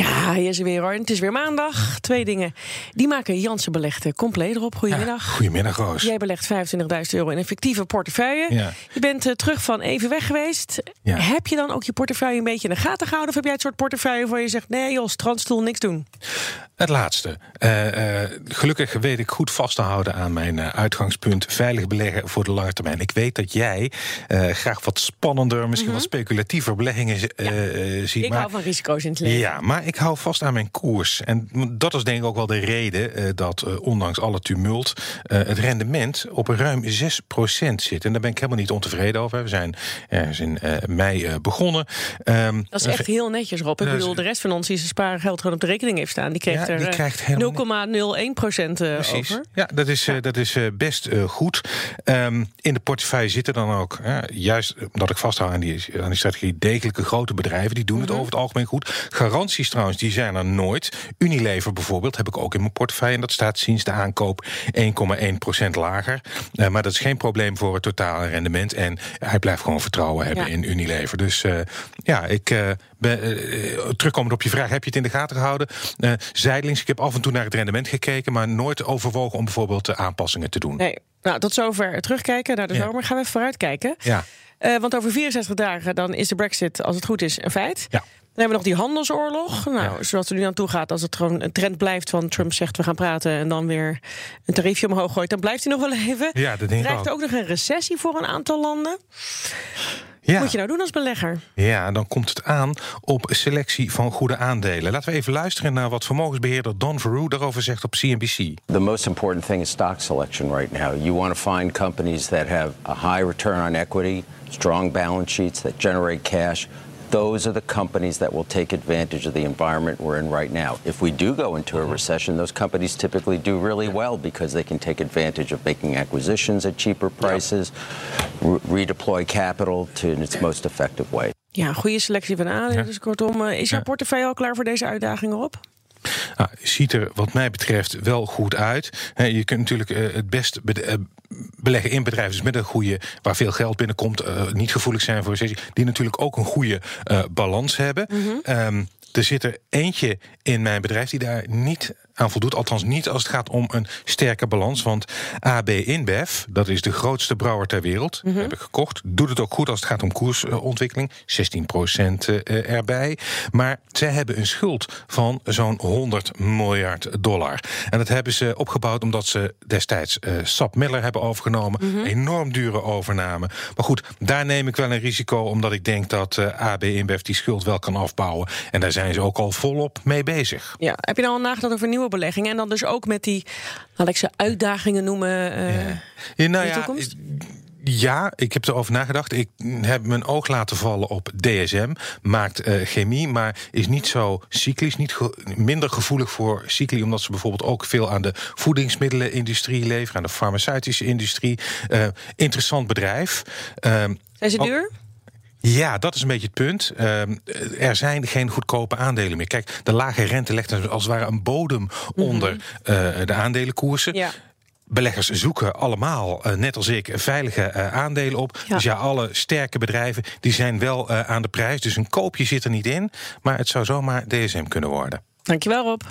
Ja, hier is er weer hoor. Het is weer maandag. Twee dingen. Die maken Jansen belegde compleet erop. Goedemiddag. Ja, goedemiddag, Roos. Jij belegt 25.000 euro in een fictieve portefeuille. Ja. Je bent uh, terug van even weg geweest. Ja. Heb je dan ook je portefeuille een beetje in de gaten gehouden? Of heb jij het soort portefeuille waar je zegt... nee joh, strandstoel, niks doen? Het laatste. Uh, uh, gelukkig weet ik goed vast te houden aan mijn uitgangspunt... veilig beleggen voor de lange termijn. Ik weet dat jij graag wat spannender, misschien mm -hmm. wat speculatiever beleggingen ziet. Ik maar, hou van risico's in het leven. Ja, maar ik hou vast aan mijn koers. En dat is denk ik ook wel de reden uh, dat uh, ondanks alle tumult uh, het rendement op ruim 6% zit. En daar ben ik helemaal niet ontevreden over. We zijn ergens in mei begonnen. Um, dat is echt heel netjes, Rob. Ik bedoel, de rest van ons die zijn spaargeld gewoon op de rekening heeft staan, die ja, die krijgt er 0,01% over. Ja, dat is, ja. dat is best goed. Um, in de portefeuille zitten dan ook, juist omdat ik vasthoud aan die, aan die strategie, degelijke grote bedrijven. Die doen mm -hmm. het over het algemeen goed. Garanties trouwens, die zijn er nooit. Unilever bijvoorbeeld heb ik ook in mijn portefeuille. En dat staat sinds de aankoop 1,1% lager. Uh, maar dat is geen probleem voor het totale rendement. En hij blijft gewoon vertrouwen hebben ja. in Unilever. Dus uh, ja, ik uh, ben, terugkomend op je vraag, heb je het in de gaten gehouden? zijdelings, ik heb af en toe naar het rendement gekeken, maar nooit overwogen om bijvoorbeeld aanpassingen te doen. Nee, nou tot zover terugkijken naar de Ja. zomer. Gaan we even vooruitkijken. Ja. Want over 64 dagen dan is de brexit, als het goed is, een feit. Ja. Dan hebben we nog die handelsoorlog. Nou, Ja. zoals er nu aan toe gaat, als het gewoon een trend blijft van Trump zegt we gaan praten en dan weer een tariefje omhoog gooit, dan blijft hij nog wel even. Ja, dat denk ik ook. ook nog een recessie voor een aantal landen. Ja. Wat moet je nou doen als belegger? Ja, dan komt het aan op selectie van goede aandelen. Laten we even luisteren naar wat vermogensbeheerder Don Verrue daarover zegt op CNBC. The most important thing is stock selection right now. You want to find companies that have a high return on equity, strong balance sheets that generate cash. Those are the companies that will take advantage of the environment we're in right now. If we do go into a recession, those companies typically do really well because they can take advantage of making acquisitions at cheaper prices, re- redeploy capital to in its most effective way. Ja, een goede selectie van aandelen. Dus kortom, eh, is jouw portefeuille al klaar voor deze uitdagingen op? Nou, ziet er wat mij betreft wel goed uit. Hè, je kunt natuurlijk eh, het best be- eh, beleggen in bedrijven dus met een goede, waar veel geld binnenkomt, eh, niet gevoelig zijn voor recessie, die natuurlijk ook een goede eh, balans hebben. Ehm, er zit er eentje in mijn bedrijf die daar niet aan voldoet. Althans niet als het gaat om een sterke balans. Want AB InBev, dat is de grootste brouwer ter wereld, heb ik gekocht. Doet het ook goed als het gaat om koersontwikkeling. 16% eh, erbij. Maar zij hebben een schuld van zo'n 100 miljard dollar. En dat hebben ze opgebouwd omdat ze destijds eh Sap Miller hebben overgenomen. Enorm dure overname. Maar goed, daar neem ik wel een risico... omdat ik denk dat eh, AB InBev die schuld wel kan afbouwen. En daar zijn ze ook al volop mee bezig. Ja. Heb je nou al nagedacht over nieuwe beleggingen? En dan dus ook met die, laat ik ze uitdagingen noemen. eh, Ja, nou in de ja, toekomst? Ja, ik heb erover nagedacht. Ik heb mijn oog laten vallen op DSM. Maakt eh, chemie, maar is niet zo cyclisch. Niet ge- minder gevoelig voor cycli. Omdat ze bijvoorbeeld ook veel aan de voedingsmiddelenindustrie leveren. Aan de farmaceutische industrie. Eh, interessant bedrijf. Ehm, Zijn ze ook- duur? Ja, dat is een beetje het punt. Ehm, er zijn geen goedkope aandelen meer. Kijk, de lage rente legt als het ware een bodem onder eh, de aandelenkoersen. Ja. Beleggers zoeken allemaal, eh, net als ik, veilige eh, aandelen op. Ja. Dus ja, alle sterke bedrijven die zijn wel eh, aan de prijs. Dus een koopje zit er niet in. Maar het zou zomaar DSM kunnen worden. Dankjewel Rob.